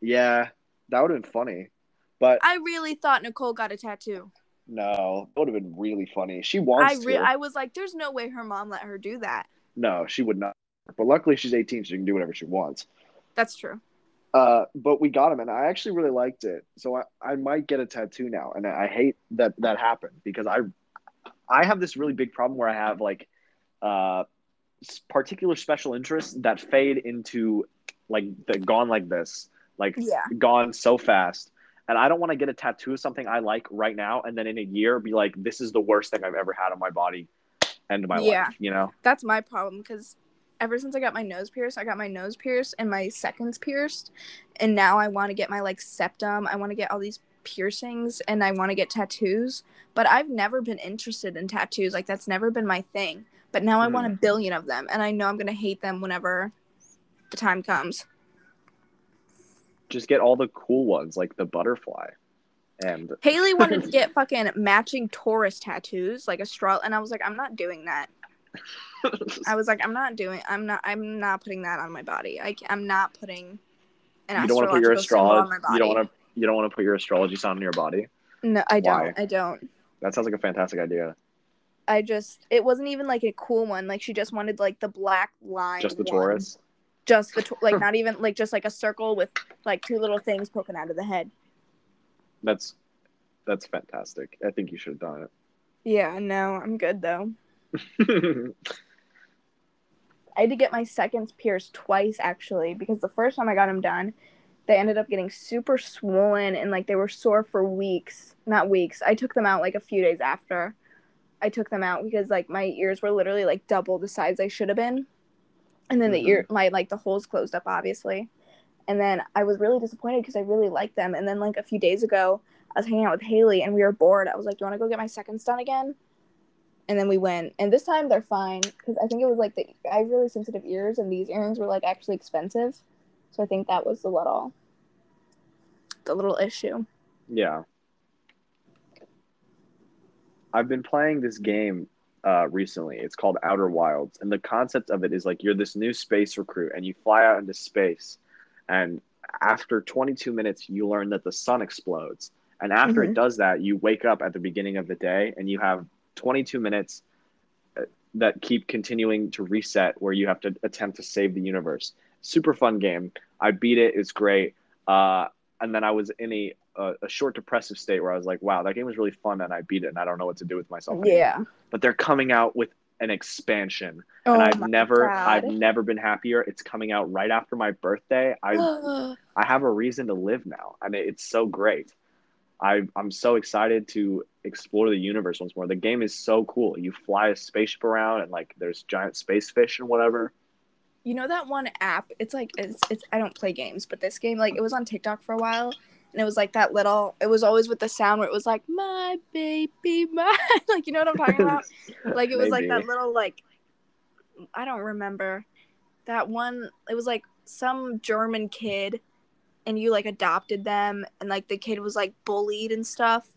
Yeah, that would have been funny. But I really thought Nicole got a tattoo. no, that would have been really funny. She I wants re- to. I was like, there's no way her mom let her do that. No, she would not. But luckily, she's 18. so She can do whatever she wants. That's true. Uh, but we got him, and I actually really liked it. So I, I might get a tattoo now, and I hate that that happened because I I have this really big problem where I have like uh particular special interests that fade into like the gone like this, like Yeah. gone so fast. And I don't want to get a tattoo of something I like right now, and then in a year be like, "This is the worst thing I've ever had on my body." End of my Yeah. life, you know. That's my problem because ever since I got my nose pierced, I got my nose pierced and my seconds pierced, and now I want to get my like septum. I want to get all these piercings and I want to get tattoos, but I've never been interested in tattoos. Like that's never been my thing. But now I want a mm. billion of them, and I know I'm gonna hate them whenever the time comes. Just get all the cool ones, like the butterfly, and Haley wanted to <laughs> get fucking matching Taurus tattoos, like a straw, and I was like, I'm not doing that. I was like, I'm not doing. I'm not. I'm not putting that on my body. I, I'm not putting. An you don't want to put your astrology. my body. You don't want to. You don't want to put your astrology sign on your body. No, I don't. I don't. That sounds like a fantastic idea. I just. It wasn't even like a cool one. Like she just wanted like the black line. Just the one. Taurus. Just the like <laughs> not even like just like a circle with like two little things poking out of the head. That's that's fantastic. I think you should have done it. Yeah. No, I'm good though. <laughs> I had to get my seconds pierced twice actually because the first time I got them done, they ended up getting super swollen and like they were sore for weeks. Not weeks. I took them out like a few days after. I took them out because like my ears were literally like double the size they should have been. And then Mhm. the ear my like the holes closed up obviously. And then I was really disappointed because I really liked them. And then like a few days ago, I was hanging out with Haley and we were bored. I was like, "Do you want to go get my seconds done again?" And then we went, and this time they're fine because I think it was like the I have really sensitive ears, and these earrings were like actually expensive, so I think that was the little, the little issue. yeah. I've been playing this game uh, recently. It's called Outer Wilds, and the concept of it is like you're this new space recruit, and you fly out into space, and after 22 minutes, you learn that the sun explodes, And after Mhm. it does that, you wake up at the beginning of the day and you have 22 minutes uh, that keep continuing to reset where you have to attempt to save the universe. Super fun game. I beat it. It's great. Uh, and then I was in a, a a short depressive state where I was like, wow, that game was really fun and I beat it and I don't know what to do with myself. anymore. Yeah. But they're coming out with an expansion Oh and I've never God. I've never been happier. It's coming out right after my birthday. <gasps> I I have a reason to live now, and it- it's so great. I I'm so excited to explore the universe once more. The game is so cool. You fly a spaceship around, and like there's giant space fish and whatever. You know that one app? It's like it's it's I don't play games, but this game like it was on TikTok for a while and it was like that little it was always with the sound where it was like my baby my <laughs> like you know what I'm talking about? <laughs> Like it was like that little like I don't remember. That one it was like some German kid and you like adopted them and like the kid was like bullied and stuff.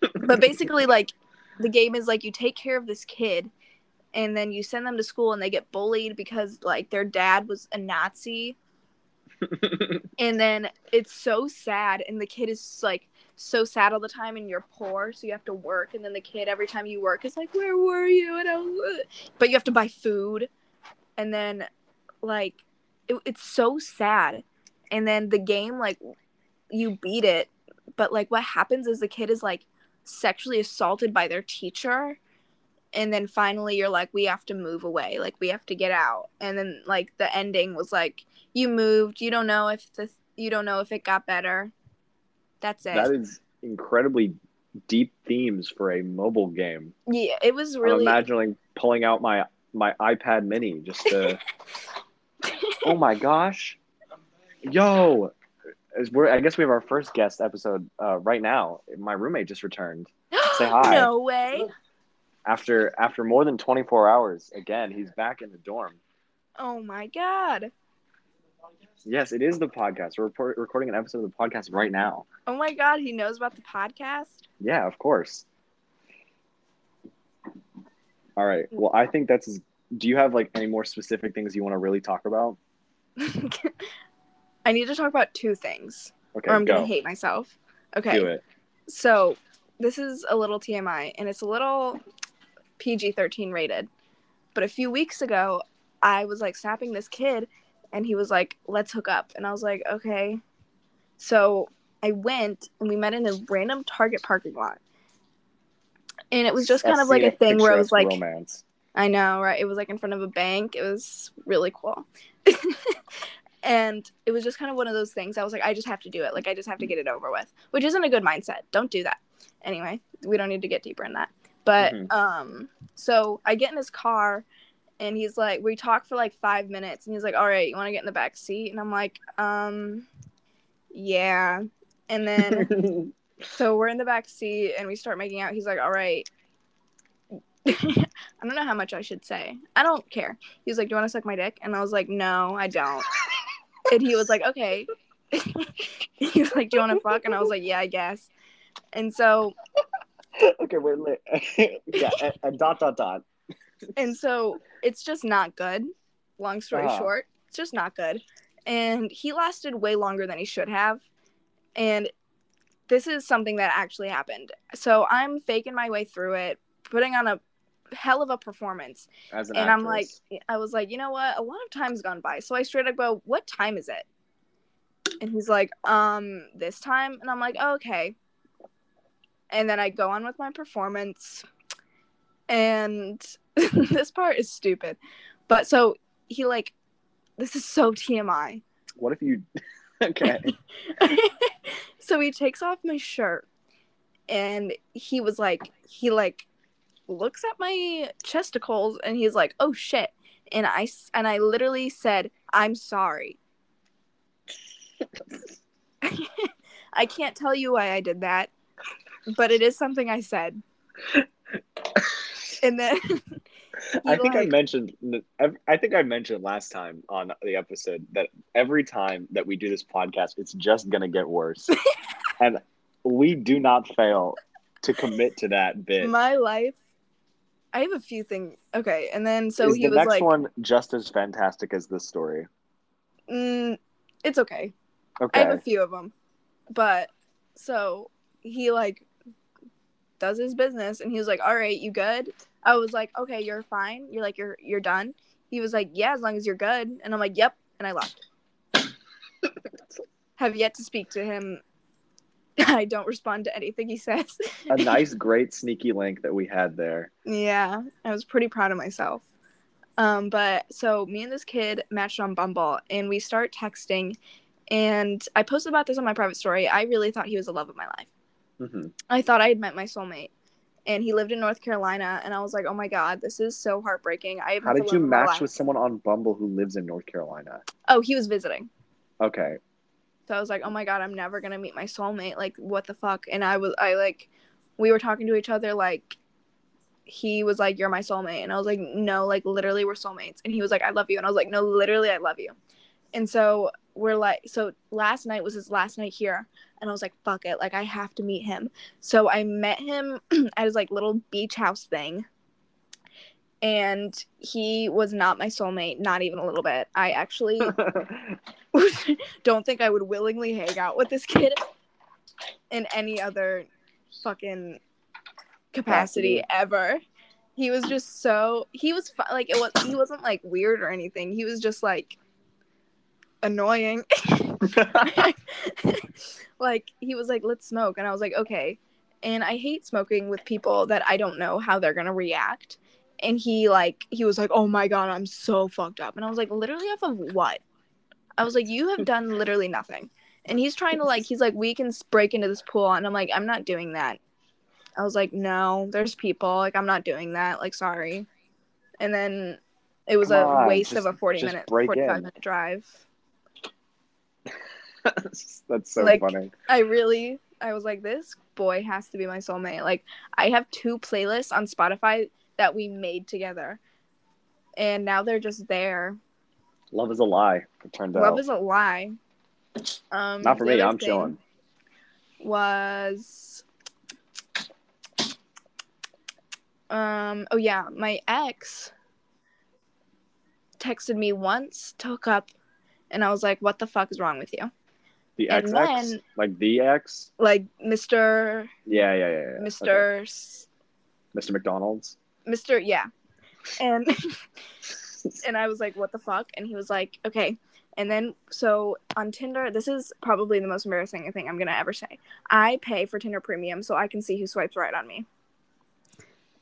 But basically like the game is like you take care of this kid and then you send them to school and they get bullied because like their dad was a Nazi. <laughs> And then it's so sad and the kid is like so sad all the time and you're poor so you have to work. And then the kid every time you work is like where were you? And I was but you have to buy food. And then like it, it's so sad. And then the game like you beat it. But like what happens is the kid is like sexually assaulted by their teacher and then finally you're like we have to move away like we have to get out and then like the ending was like you moved you don't know if this you don't know if it got better that's it that is incredibly deep themes for a mobile game. yeah it was really I'm really imagining pulling out my my iPad Mini just to. <laughs> oh my gosh, yo! As we're, I guess we have our first guest episode uh, right now. My roommate just returned <gasps> Say hi. no way after after more than 24 hours. Again, he's back in the dorm. oh my god Yes, it is the podcast. We're report, recording an episode of the podcast right now. oh my god he knows about the podcast Yeah, of course. All right. Well, I think that's. Do you have like any more specific things you want to really talk about? <laughs> i need to talk about two things Okay, or i'm go. gonna hate myself okay Do it. So, this is a little TMI and it's a little PG 13 rated. But a few weeks ago, I was like snapping this kid and he was like, let's hook up. And I was like, okay. So, I went and we met in a random Target parking lot. And it was just kind of like a thing where it was like, romance. I know, right? It was like in front of a bank. It was really cool. <laughs> and it was just kind of one of those things. I was like, I just have to do it. Like, I just have to get it over with, which isn't a good mindset. Don't do that. Anyway, we don't need to get deeper in that. But, Mhm. um, so I get in his car and he's like, we talk for like five minutes and he's like, all right, you want to get in the back seat? And I'm like, um, yeah. And then <laughs> so we're in the back seat and we start making out. He's like, "All right." <laughs> I don't know how much I should say. I don't care. He's like, "Do you want to suck my dick?" And I was like, "No, I don't." And he was like, "Okay." <laughs> he was like, "Do you want to fuck?" And I was like, "Yeah, I guess." And so okay, wait, wait. <laughs> yeah, and, and dot dot dot. and so it's just not good. Long story Ah. short, it's just not good. And he lasted way longer than he should have. And this is something that actually happened. So I'm faking my way through it, putting on a hell of a performance. An and I'm like. I was like, you know what? A lot of time's gone by. So I straight up go, what time is it? And he's like, um, this time. And I'm like, oh, okay. And then I go on with my performance. And <laughs> this part is stupid. But so he like, this is so TMI. what if you? <laughs> okay. <laughs> so he takes off my shirt and he was like he like looks at my chesticles and he's like oh shit and I and i literally said i'm sorry <laughs> i can't tell you why i did that but it is something i said and then <laughs> I think I mentioned. I think I mentioned last time on the episode that every time that we do this podcast, it's just gonna get worse, <laughs> and we do not fail to commit to that bit. my life i have a few things okay and then so Is he the was next like one just as fantastic as this story? mm, it's okay Okay. I have a few of them. But so he like does his business and he was like, All right, you good? I was like, Okay, you're fine. You're like you're you're done. He was like, Yeah, as long as you're good. And I'm like, Yep, and I left. <laughs> Have yet to speak to him. <laughs> I don't respond to anything he says. A nice, <laughs> great sneaky link that we had there. Yeah, I was pretty proud of myself. Um, but so me and this kid matched on Bumble and we start texting and I posted about this on my private story. I really thought he was the love of my life. hmm I thought I had met my soulmate. And he lived in North Carolina and I was like, "Oh my god, this is so heartbreaking." I How did you match with someone on Bumble who lives in North Carolina? Oh, he was visiting. Okay. So I was like, "Oh my god, I'm never going to meet my soulmate. Like what the fuck?" And I was I like we were talking to each other like he was like, "You're my soulmate." And I was like, "No, like literally we're soulmates." And he was like, "I love you." And I was like, "No, literally I love you." And so we're like so last night was his last night here and I was like, fuck it, like I have to meet him. So I met him <clears throat> at his like little beach house thing. And he was not my soulmate, not even a little bit. I actually <laughs> <laughs> don't think I would willingly hang out with this kid in any other fucking capacity ever. He was just so he was fu- like it was he wasn't like weird or anything. He was just like annoying. <laughs> <laughs> like he was like, "Let's smoke," and I was like, "Okay." And I hate smoking with people that I don't know how they're gonna react. And he like he was like, "Oh my god, I'm so fucked up," and I was like, "Literally off of what?" I was like, "You have done literally nothing." And he's trying to like he's like, "We can break into this pool," and I'm like, "I'm not doing that." I was like, "No, there's people. Like I'm not doing that. Like sorry." And then it was Come a on, waste just- of a 40 minute 45 in. minute drive. <laughs> That's so Like- funny. I really, I was like, this boy has to be my soulmate. Like, I have two playlists on Spotify that we made together, and now they're just there. Love is a lie. It turned Love out. Love is a lie. Um, Not for me. I'm chilling. Was um oh yeah, my ex texted me once to hook up, and I was like, "What the fuck is wrong with you?" The and XX, then- like the X. Like, Mister, Yeah, yeah, yeah, yeah. Okay. Mister, Mr. McDonald's. Mister, yeah, and <laughs> <laughs> and I was like, "What the fuck?" And he was like, "Okay." And then so on Tinder, this is probably the most embarrassing thing I'm gonna ever say. I pay for Tinder Premium so I can see who swipes right on me,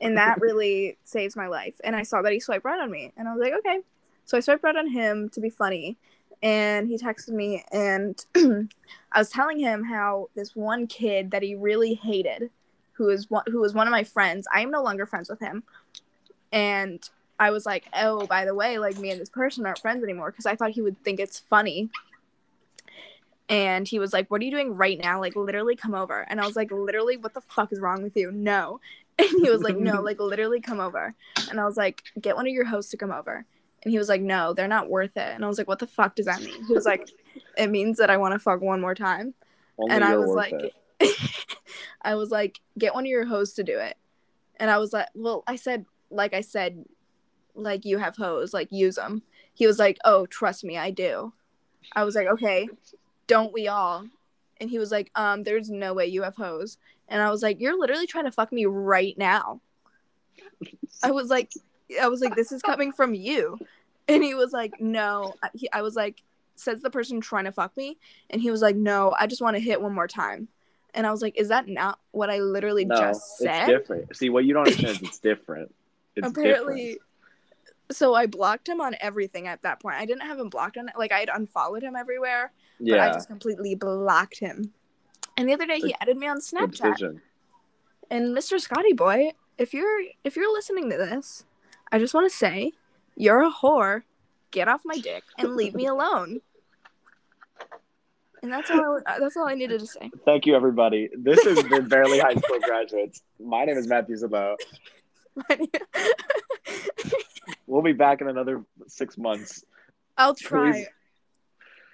and that <laughs> really saves my life. And I saw that he swiped right on me, and I was like, "Okay." So I swiped right on him to be funny, and he texted me, and <clears throat> I was telling him how this one kid that he really hated, who is one who was one of my friends. I am no longer friends with him, and I was like, oh, by the way, like me and this person aren't friends anymore because I thought he would think it's funny. And he was like, what are you doing right now? Like, literally come over. And I was like, literally, what the fuck is wrong with you? No. And he was like, no, like, literally come over. And I was like, get one of your hosts to come over. And he was like, no, they're not worth it. And I was like, what the fuck does that mean? He was like, it means that I want to fuck one more time Only and I was like. I was like, get one of your hoes to do it. And I was like, well, I said, like I said, like you have hoes, like use them. He was like, oh, trust me, I do. I was like, okay, don't we all? And he was like, um, there's no way you have hoes. And I was like, you're literally trying to fuck me right now. I was like, I was like, this is coming from you. And he was like, no. I- He, I was like, says the person trying to fuck me. And he was like, no, I just want to hit one more time. And I was like, is that not what I literally no, just said? it's different. See, what you don't understand is it's different. It's Apparently. different. So I blocked him on everything at that point. I didn't have him blocked on it. like I had unfollowed him everywhere, but I just completely blocked him. And the other day he added me on Snapchat. And Mr. Scotty boy, if you're if you're listening to this, I just want to say, you're a whore. Get off my dick and leave me <laughs> alone. And that's all. I, that's all I needed to say. Thank you, everybody. This has been Barely High School <laughs> Graduates. My name is Matthew Zabo. <laughs> We'll be back in another six months. I'll try. Please.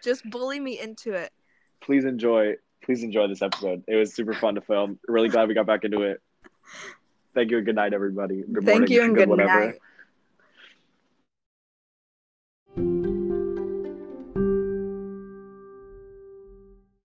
Just bully me into it. Please enjoy. Please enjoy this episode. It was super fun to film. Really glad we got back into it. Thank you and good night, everybody. Good Thank morning, you and good whatever. night.